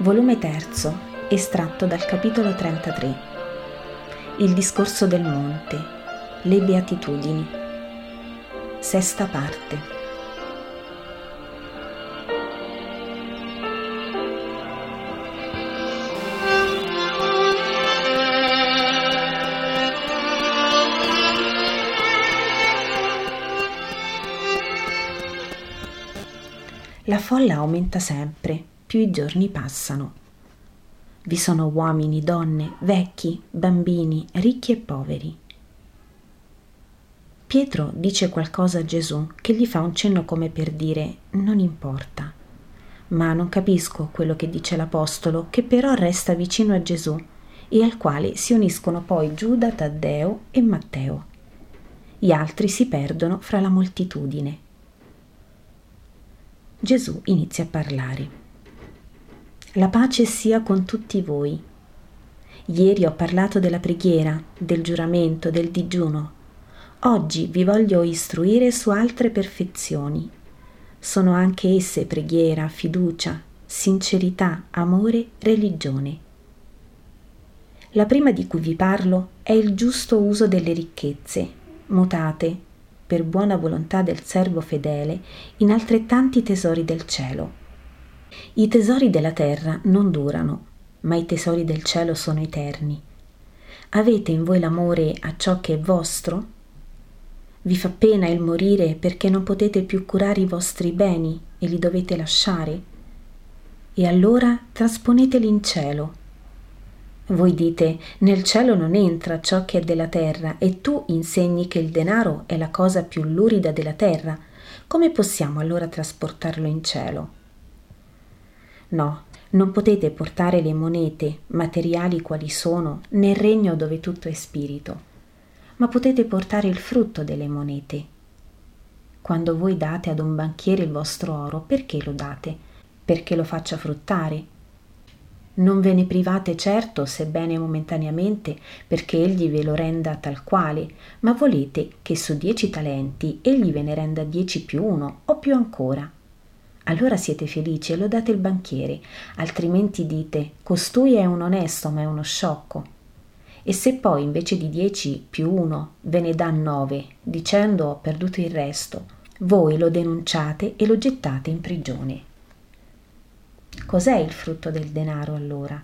Volume 3, estratto dal capitolo 33. Il discorso del monte, le beatitudini. Sesta parte. La folla aumenta sempre, più i giorni passano. Vi sono uomini, donne, vecchi, bambini, ricchi e poveri. Pietro dice qualcosa a Gesù che gli fa un cenno come per dire non importa. Ma non capisco quello che dice l'Apostolo, che però resta vicino a Gesù e al quale si uniscono poi Giuda, Taddeo e Matteo. Gli altri si perdono fra la moltitudine. Gesù inizia a parlare. La pace sia con tutti voi. Ieri ho parlato della preghiera, del giuramento, del digiuno. Oggi vi voglio istruire su altre perfezioni. Sono anche esse preghiera, fiducia, sincerità, amore, religione. La prima di cui vi parlo è il giusto uso delle ricchezze, mutate, per buona volontà del servo fedele, in altrettanti tesori del cielo. I tesori della terra non durano, ma i tesori del cielo sono eterni. Avete in voi l'amore a ciò che è vostro? Vi fa pena il morire perché non potete più curare i vostri beni e li dovete lasciare? E allora trasponeteli in cielo voi dite, nel cielo non entra ciò che è della terra e tu insegni che il denaro è la cosa più lurida della terra. Come possiamo allora trasportarlo in cielo? No, non potete portare le monete, materiali quali sono, nel regno dove tutto è spirito, ma potete portare il frutto delle monete. Quando voi date ad un banchiere il vostro oro, perché lo date? Perché lo faccia fruttare? Non ve ne private certo, sebbene momentaneamente, perché egli ve lo renda tal quale, ma volete che su dieci talenti egli ve ne renda dieci più uno o più ancora. Allora siete felici e lodate il banchiere, altrimenti dite costui è un onesto ma è uno sciocco. E se poi invece di dieci più uno ve ne dà nove, dicendo ho perduto il resto, voi lo denunciate e lo gettate in prigione. Cos'è il frutto del denaro allora?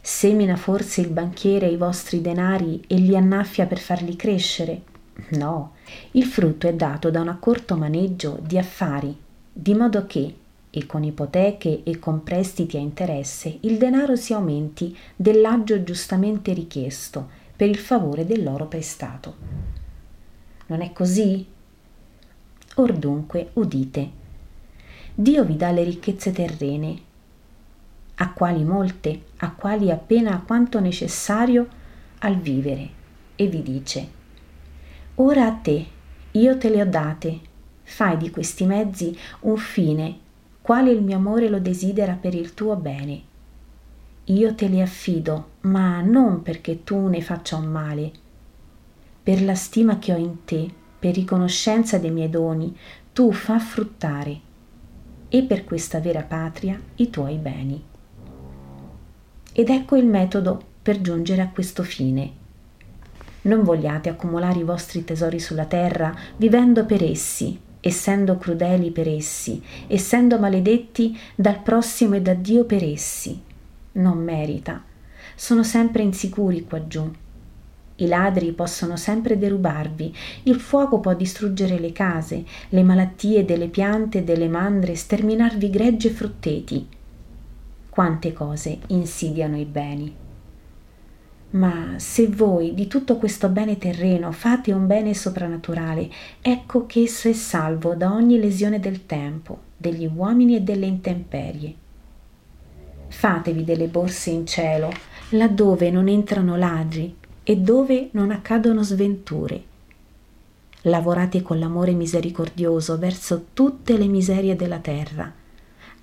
Semina forse il banchiere i vostri denari e li annaffia per farli crescere? No, il frutto è dato da un accorto maneggio di affari, di modo che, e con ipoteche e con prestiti a interesse, il denaro si aumenti dell'aggio giustamente richiesto per il favore dell'oro prestato. Non è così? Or dunque, udite. Dio vi dà le ricchezze terrene, a quali molte, a quali appena quanto necessario al vivere, e vi dice, ora a te, io te le ho date, fai di questi mezzi un fine, quale il mio amore lo desidera per il tuo bene. Io te li affido, ma non perché tu ne faccia un male, per la stima che ho in te, per riconoscenza dei miei doni, tu fa fruttare e per questa vera patria i tuoi beni. Ed ecco il metodo per giungere a questo fine. Non vogliate accumulare i vostri tesori sulla terra vivendo per essi, essendo crudeli per essi, essendo maledetti dal prossimo e da Dio per essi. Non merita. Sono sempre insicuri qua giù i ladri possono sempre derubarvi, il fuoco può distruggere le case, le malattie delle piante e delle mandre sterminarvi greggi e frutteti. Quante cose insidiano i beni. Ma se voi di tutto questo bene terreno fate un bene soprannaturale, ecco che esso è salvo da ogni lesione del tempo, degli uomini e delle intemperie. Fatevi delle borse in cielo, laddove non entrano ladri, e dove non accadono sventure. Lavorate con l'amore misericordioso verso tutte le miserie della terra.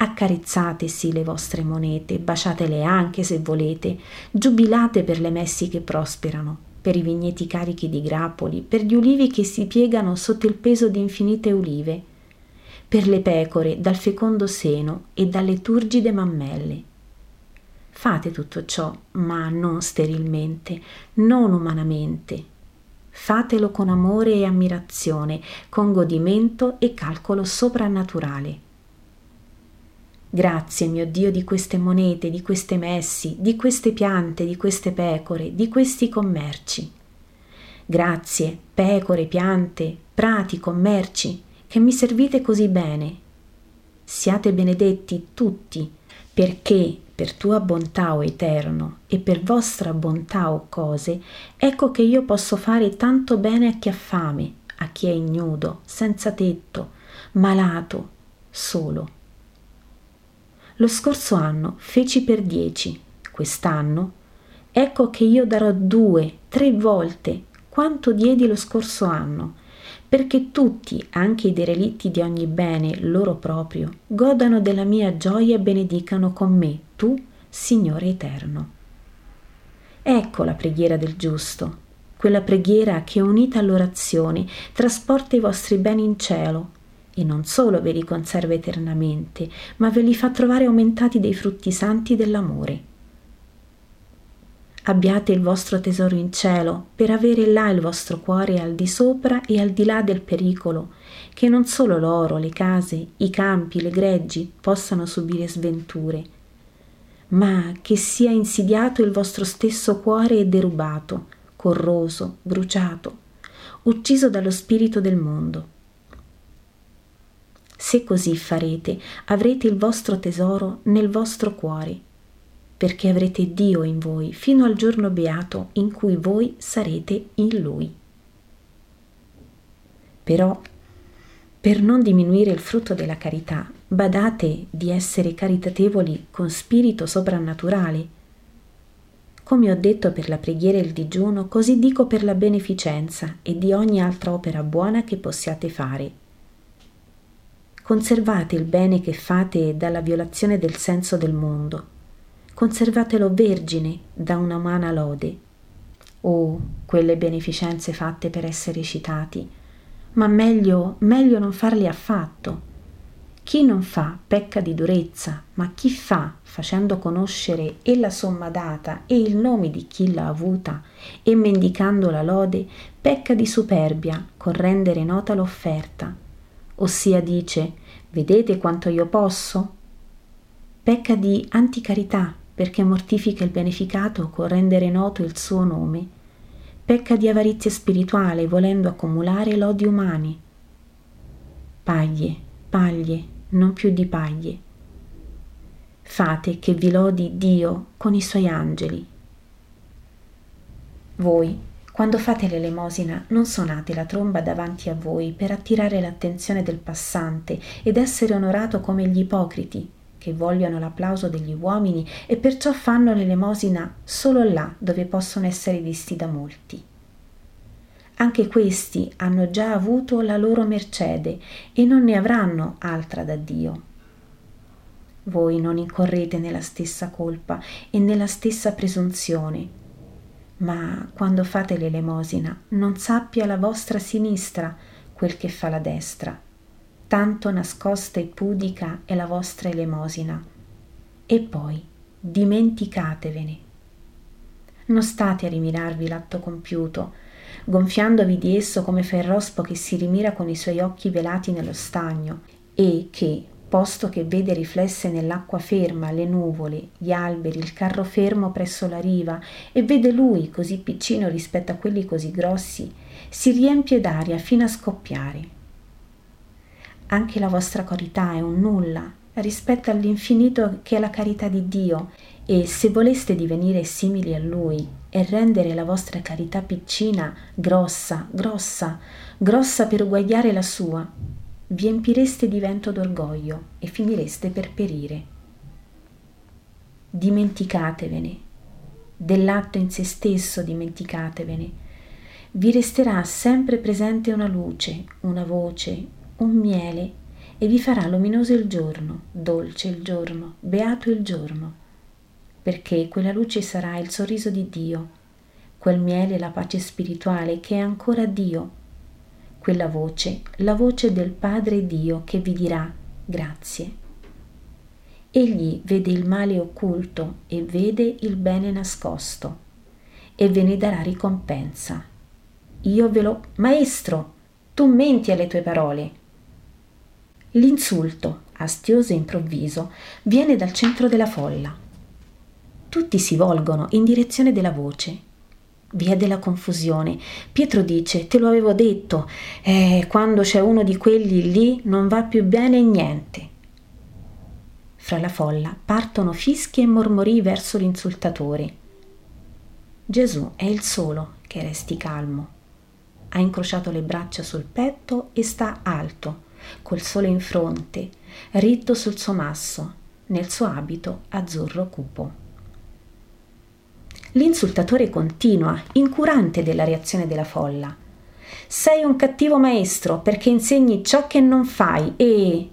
Accarezzatesi le vostre monete, baciatele anche se volete, giubilate per le messi che prosperano, per i vigneti carichi di grappoli, per gli ulivi che si piegano sotto il peso di infinite ulive, per le pecore dal fecondo seno e dalle turgide mammelle Fate tutto ciò, ma non sterilmente, non umanamente. Fatelo con amore e ammirazione, con godimento e calcolo soprannaturale. Grazie, mio Dio, di queste monete, di queste messi, di queste piante, di queste pecore, di questi commerci. Grazie, pecore, piante, prati, commerci, che mi servite così bene. Siate benedetti tutti, perché per tua bontà, o Eterno, e per vostra bontà, o cose, ecco che io posso fare tanto bene a chi ha fame, a chi è ignudo, senza tetto, malato, solo. Lo scorso anno feci per dieci, quest'anno ecco che io darò due, tre volte quanto diedi lo scorso anno, perché tutti, anche i derelitti di ogni bene loro proprio, godano della mia gioia e benedicano con me, tu, Signore Eterno. Ecco la preghiera del giusto, quella preghiera che unita all'orazione trasporta i vostri beni in cielo e non solo ve li conserva eternamente, ma ve li fa trovare aumentati dei frutti santi dell'amore. Abbiate il vostro tesoro in cielo per avere là il vostro cuore al di sopra e al di là del pericolo, che non solo l'oro, le case, i campi, le greggi possano subire sventure, ma che sia insidiato il vostro stesso cuore e derubato, corroso, bruciato, ucciso dallo spirito del mondo. Se così farete, avrete il vostro tesoro nel vostro cuore perché avrete Dio in voi fino al giorno beato in cui voi sarete in Lui. Però, per non diminuire il frutto della carità, badate di essere caritatevoli con spirito soprannaturale. Come ho detto per la preghiera e il digiuno, così dico per la beneficenza e di ogni altra opera buona che possiate fare. Conservate il bene che fate dalla violazione del senso del mondo conservatelo vergine da una umana lode. Oh, quelle beneficenze fatte per essere citati, ma meglio, meglio non farli affatto. Chi non fa pecca di durezza, ma chi fa, facendo conoscere e la somma data e il nome di chi l'ha avuta e mendicando la lode, pecca di superbia con rendere nota l'offerta. Ossia dice, vedete quanto io posso? Pecca di anticarità perché mortifica il beneficato con rendere noto il suo nome, pecca di avarizia spirituale volendo accumulare lodi umani. Paglie, paglie, non più di paglie. Fate che vi lodi Dio con i suoi angeli. Voi, quando fate l'elemosina, non suonate la tromba davanti a voi per attirare l'attenzione del passante ed essere onorato come gli ipocriti che vogliono l'applauso degli uomini e perciò fanno l'elemosina solo là dove possono essere visti da molti. Anche questi hanno già avuto la loro mercede e non ne avranno altra da Dio. Voi non incorrete nella stessa colpa e nella stessa presunzione, ma quando fate l'elemosina non sappia la vostra sinistra quel che fa la destra tanto nascosta e pudica è la vostra elemosina. E poi dimenticatevene. Non state a rimirarvi l'atto compiuto, gonfiandovi di esso come il rospo che si rimira con i suoi occhi velati nello stagno e che, posto che vede riflesse nell'acqua ferma le nuvole, gli alberi, il carro fermo presso la riva e vede lui così piccino rispetto a quelli così grossi, si riempie d'aria fino a scoppiare. Anche la vostra carità è un nulla rispetto all'infinito che è la carità di Dio e se voleste divenire simili a Lui e rendere la vostra carità piccina, grossa, grossa, grossa per uguagliare la sua, vi empireste di vento d'orgoglio e finireste per perire. Dimenticatevene, dell'atto in se stesso dimenticatevene. Vi resterà sempre presente una luce, una voce, un miele e vi farà luminoso il giorno, dolce il giorno, beato il giorno, perché quella luce sarà il sorriso di Dio, quel miele la pace spirituale che è ancora Dio, quella voce, la voce del Padre Dio che vi dirà grazie. Egli vede il male occulto e vede il bene nascosto e ve ne darà ricompensa. Io ve lo... Maestro, tu menti alle tue parole. L'insulto, astioso e improvviso, viene dal centro della folla. Tutti si volgono in direzione della voce. Via della confusione. Pietro dice: Te lo avevo detto, eh, quando c'è uno di quelli lì non va più bene niente. Fra la folla partono fischi e mormori verso l'insultatore. Gesù è il solo che resti calmo. Ha incrociato le braccia sul petto e sta alto, col sole in fronte, ritto sul suo masso, nel suo abito azzurro cupo. L'insultatore continua, incurante della reazione della folla. Sei un cattivo maestro perché insegni ciò che non fai e...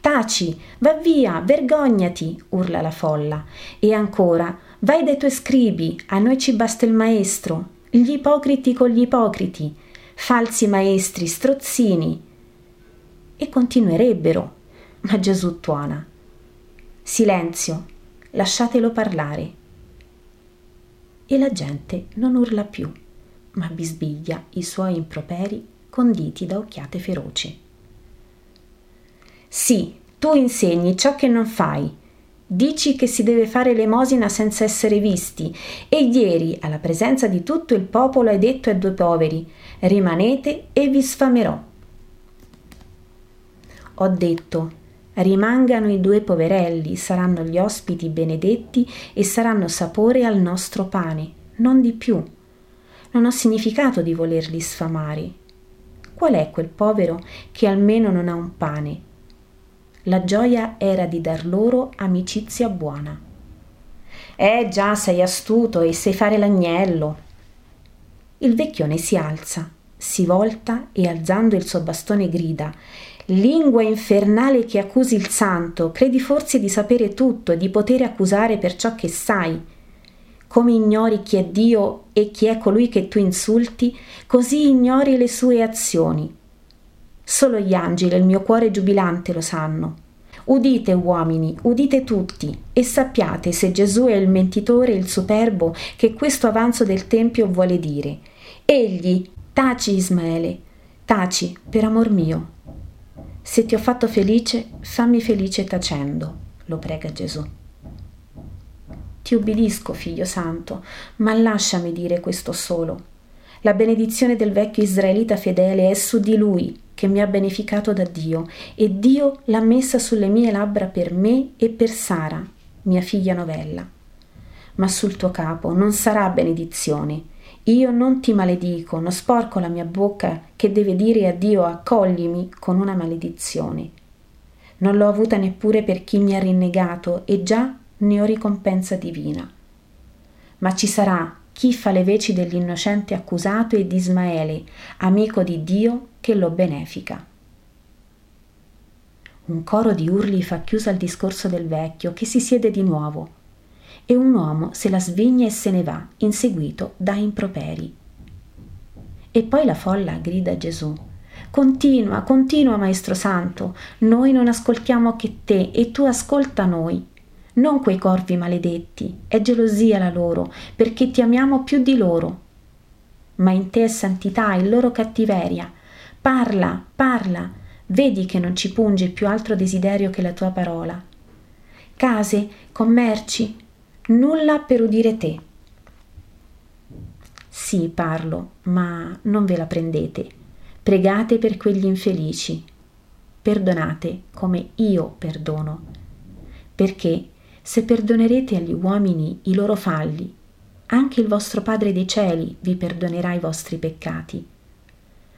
Taci, va via, vergognati, urla la folla. E ancora, vai dai tuoi scribi, a noi ci basta il maestro. Gli ipocriti con gli ipocriti, falsi maestri, strozzini. E continuerebbero, ma Gesù tuona. Silenzio, lasciatelo parlare e la gente non urla più, ma bisbiglia i suoi improperi conditi da occhiate feroci. Sì, tu insegni ciò che non fai. Dici che si deve fare l'emosina senza essere visti, e ieri, alla presenza di tutto il popolo, hai detto ai due poveri: rimanete e vi sfamerò. Ho detto: Rimangano i due poverelli, saranno gli ospiti benedetti e saranno sapore al nostro pane, non di più. Non ho significato di volerli sfamare. Qual è quel povero che almeno non ha un pane? La gioia era di dar loro amicizia buona. Eh già, sei astuto e sai fare l'agnello. Il vecchione si alza, si volta e alzando il suo bastone grida Lingua infernale che accusi il santo, credi forse di sapere tutto e di poter accusare per ciò che sai. Come ignori chi è Dio e chi è colui che tu insulti, così ignori le sue azioni. Solo gli angeli e il mio cuore giubilante lo sanno. Udite uomini, udite tutti, e sappiate se Gesù è il mentitore e il superbo che questo avanzo del Tempio vuole dire. Egli, taci Ismaele, taci per amor mio. Se ti ho fatto felice, fammi felice tacendo, lo prega Gesù. Ti ubbidisco, figlio santo, ma lasciami dire questo solo. La benedizione del vecchio israelita fedele è su di lui, che mi ha beneficato da Dio, e Dio l'ha messa sulle mie labbra per me e per Sara, mia figlia novella. Ma sul tuo capo non sarà benedizione, io non ti maledico, non sporco la mia bocca che deve dire a Dio accoglimi con una maledizione. Non l'ho avuta neppure per chi mi ha rinnegato e già ne ho ricompensa divina. Ma ci sarà chi fa le veci dell'innocente accusato e di Ismaele, amico di Dio, che lo benefica. Un coro di urli fa chiusa al discorso del vecchio, che si siede di nuovo e un uomo se la sveglia e se ne va, inseguito da improperi. E poi la folla grida a Gesù. Continua, continua, Maestro Santo, noi non ascoltiamo che te e tu ascolta noi. Non quei corvi maledetti, è gelosia la loro, perché ti amiamo più di loro. Ma in te è santità, in loro cattiveria. Parla, parla, vedi che non ci punge più altro desiderio che la tua parola. Case, commerci, nulla per udire te. Sì, parlo, ma non ve la prendete. Pregate per quegli infelici. Perdonate come io perdono. Perché se perdonerete agli uomini i loro falli, anche il vostro Padre dei cieli vi perdonerà i vostri peccati.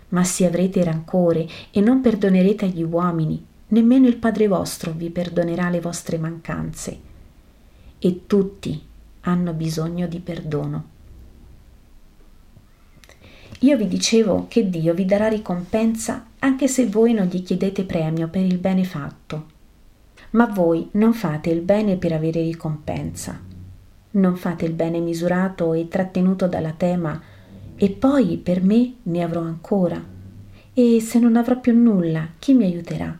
Ma se avrete rancore e non perdonerete agli uomini, nemmeno il Padre vostro vi perdonerà le vostre mancanze e tutti hanno bisogno di perdono. Io vi dicevo che Dio vi darà ricompensa anche se voi non gli chiedete premio per il bene fatto. Ma voi non fate il bene per avere ricompensa. Non fate il bene misurato e trattenuto dalla tema e poi per me ne avrò ancora. E se non avrò più nulla, chi mi aiuterà?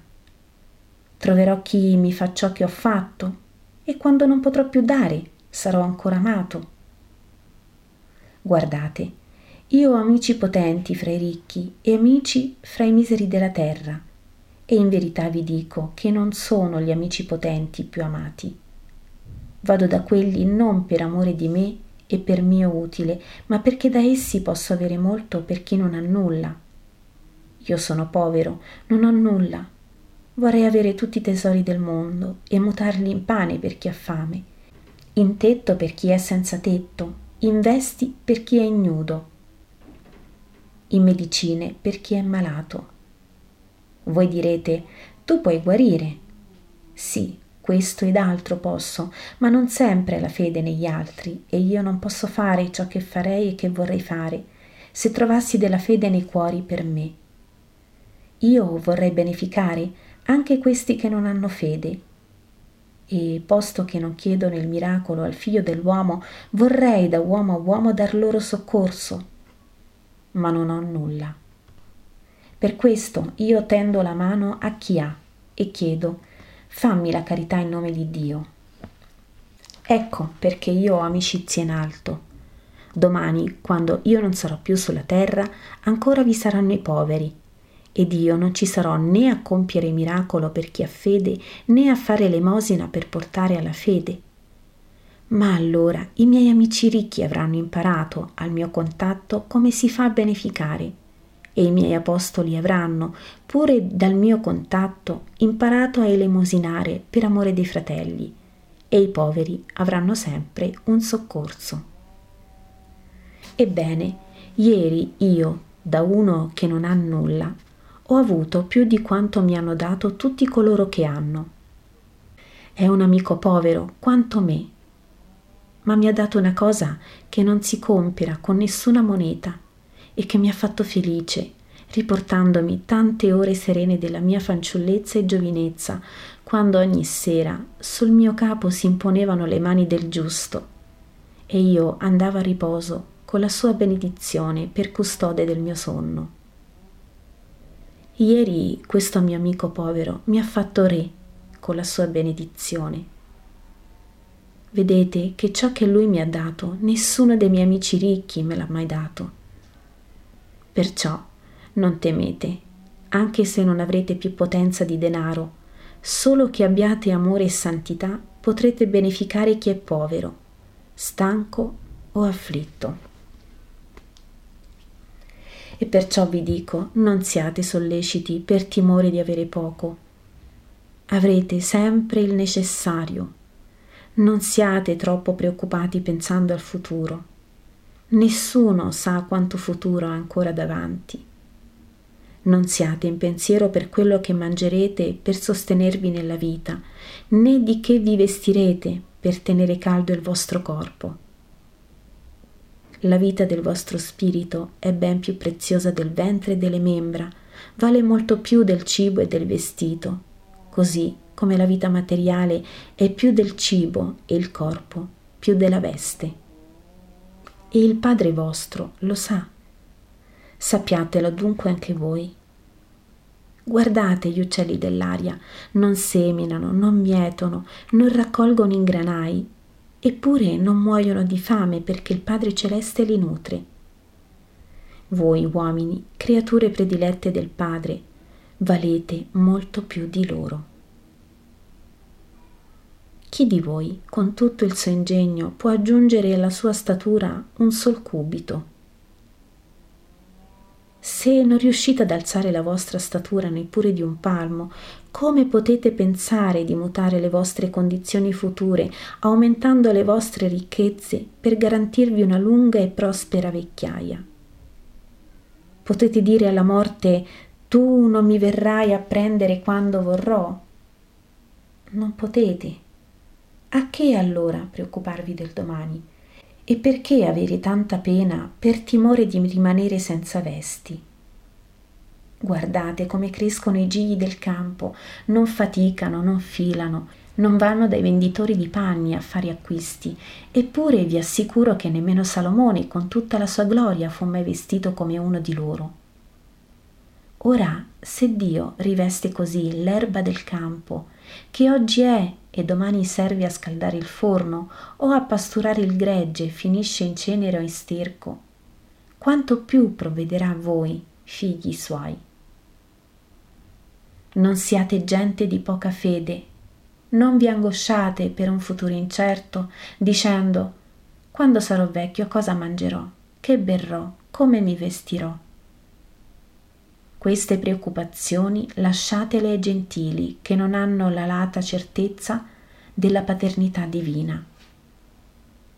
troverò chi mi fa ciò che ho fatto e quando non potrò più dare sarò ancora amato. Guardate, io ho amici potenti fra i ricchi e amici fra i miseri della terra, e in verità vi dico che non sono gli amici potenti più amati. Vado da quelli non per amore di me e per mio utile, ma perché da essi posso avere molto per chi non ha nulla. Io sono povero, non ho nulla. Vorrei avere tutti i tesori del mondo e mutarli in pane per chi ha fame, in tetto per chi è senza tetto, in vesti per chi è ignudo, in medicine per chi è malato. Voi direte, tu puoi guarire. Sì, questo ed altro posso, ma non sempre la fede negli altri, e io non posso fare ciò che farei e che vorrei fare, se trovassi della fede nei cuori per me. Io vorrei beneficare anche questi che non hanno fede. E posto che non chiedono il miracolo al figlio dell'uomo, vorrei da uomo a uomo dar loro soccorso, ma non ho nulla. Per questo io tendo la mano a chi ha e chiedo, fammi la carità in nome di Dio. Ecco perché io ho amicizie in alto. Domani, quando io non sarò più sulla terra, ancora vi saranno i poveri, ed io non ci sarò né a compiere miracolo per chi ha fede, né a fare l'emosina per portare alla fede. Ma allora i miei amici ricchi avranno imparato al mio contatto come si fa a beneficare e i miei apostoli avranno, pure dal mio contatto, imparato a elemosinare per amore dei fratelli, e i poveri avranno sempre un soccorso. Ebbene, ieri io, da uno che non ha nulla, ho avuto più di quanto mi hanno dato tutti coloro che hanno. È un amico povero quanto me, ma mi ha dato una cosa che non si compera con nessuna moneta e che mi ha fatto felice, riportandomi tante ore serene della mia fanciullezza e giovinezza, quando ogni sera sul mio capo si imponevano le mani del giusto e io andavo a riposo con la sua benedizione per custode del mio sonno. Ieri questo mio amico povero mi ha fatto re con la sua benedizione. Vedete che ciò che lui mi ha dato nessuno dei miei amici ricchi me l'ha mai dato Perciò non temete, anche se non avrete più potenza di denaro, solo che abbiate amore e santità potrete beneficare chi è povero, stanco o afflitto. E perciò vi dico, non siate solleciti per timore di avere poco. Avrete sempre il necessario. Non siate troppo preoccupati pensando al futuro Nessuno sa quanto futuro ha ancora davanti. Non siate in pensiero per quello che mangerete per sostenervi nella vita, né di che vi vestirete per tenere caldo il vostro corpo. La vita del vostro spirito è ben più preziosa del ventre e delle membra, vale molto più del cibo e del vestito, così come la vita materiale è più del cibo e il corpo più della veste e il Padre vostro lo sa. Sappiatelo dunque anche voi. Guardate gli uccelli dell'aria, non seminano, non mietono, non raccolgono in granai, eppure non muoiono di fame perché il Padre Celeste li nutre. Voi uomini, creature predilette del Padre, valete molto più di loro. Chi di voi, con tutto il suo ingegno, può aggiungere alla sua statura un sol cubito? Se non riuscite ad alzare la vostra statura neppure di un palmo, come potete pensare di mutare le vostre condizioni future, aumentando le vostre ricchezze per garantirvi una lunga e prospera vecchiaia? Potete dire alla morte tu non mi verrai a prendere quando vorrò? Non potete a che allora preoccuparvi del domani? E perché avere tanta pena per timore di rimanere senza vesti? Guardate come crescono i gigli del campo, non faticano, non filano, non vanno dai venditori di panni a fare acquisti, eppure vi assicuro che nemmeno Salomone, con tutta la sua gloria, fu mai vestito come uno di loro. Ora, se Dio riveste così l'erba del campo, che oggi è e domani serve a scaldare il forno o a pasturare il gregge e finisce in cenere o in sterco, quanto più provvederà a voi, figli suoi. Non siate gente di poca fede, non vi angosciate per un futuro incerto, dicendo quando sarò vecchio cosa mangerò, che berrò, come mi vestirò. Queste preoccupazioni lasciatele ai gentili che non hanno la lata certezza della paternità divina.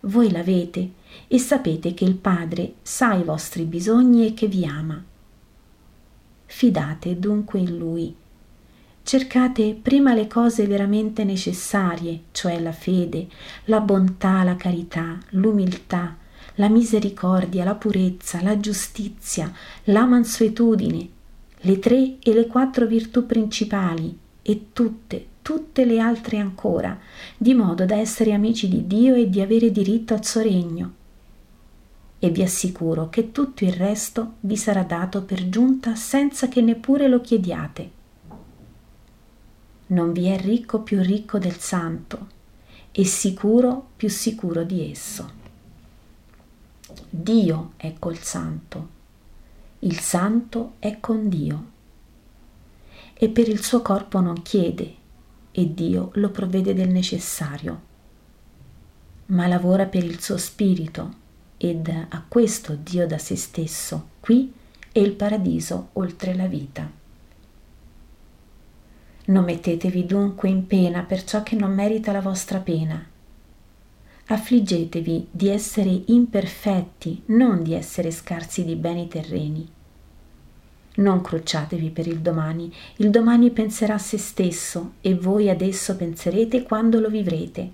Voi l'avete e sapete che il Padre sa i vostri bisogni e che vi ama. Fidate dunque in Lui. Cercate prima le cose veramente necessarie, cioè la fede, la bontà, la carità, l'umiltà, la misericordia, la purezza, la giustizia, la mansuetudine, le tre e le quattro virtù principali e tutte, tutte le altre ancora, di modo da essere amici di Dio e di avere diritto al suo regno. E vi assicuro che tutto il resto vi sarà dato per giunta senza che neppure lo chiediate. Non vi è ricco più ricco del santo e sicuro più sicuro di esso. Dio è col santo il santo è con Dio e per il suo corpo non chiede e Dio lo provvede del necessario, ma lavora per il suo spirito ed a questo Dio da se stesso qui è il paradiso oltre la vita. Non mettetevi dunque in pena per ciò che non merita la vostra pena. Affliggetevi di essere imperfetti, non di essere scarsi di beni terreni. Non crucciatevi per il domani, il domani penserà a se stesso e voi ad esso penserete quando lo vivrete.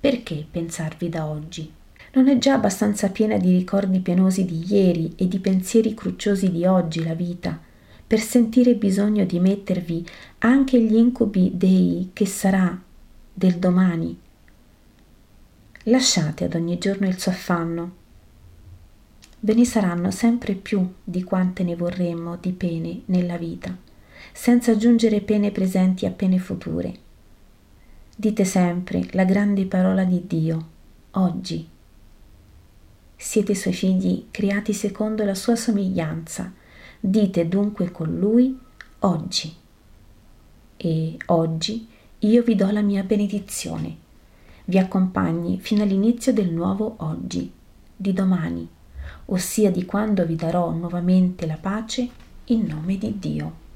Perché pensarvi da oggi? Non è già abbastanza piena di ricordi penosi di ieri e di pensieri crucciosi di oggi la vita, per sentire bisogno di mettervi anche gli incubi dei che sarà, del domani. Lasciate ad ogni giorno il suo affanno, Ve ne saranno sempre più di quante ne vorremmo di pene nella vita, senza aggiungere pene presenti a pene future. Dite sempre la grande parola di Dio, oggi. Siete suoi figli creati secondo la sua somiglianza, dite dunque con lui oggi. E oggi io vi do la mia benedizione. Vi accompagni fino all'inizio del nuovo oggi, di domani ossia di quando vi darò nuovamente la pace in nome di Dio.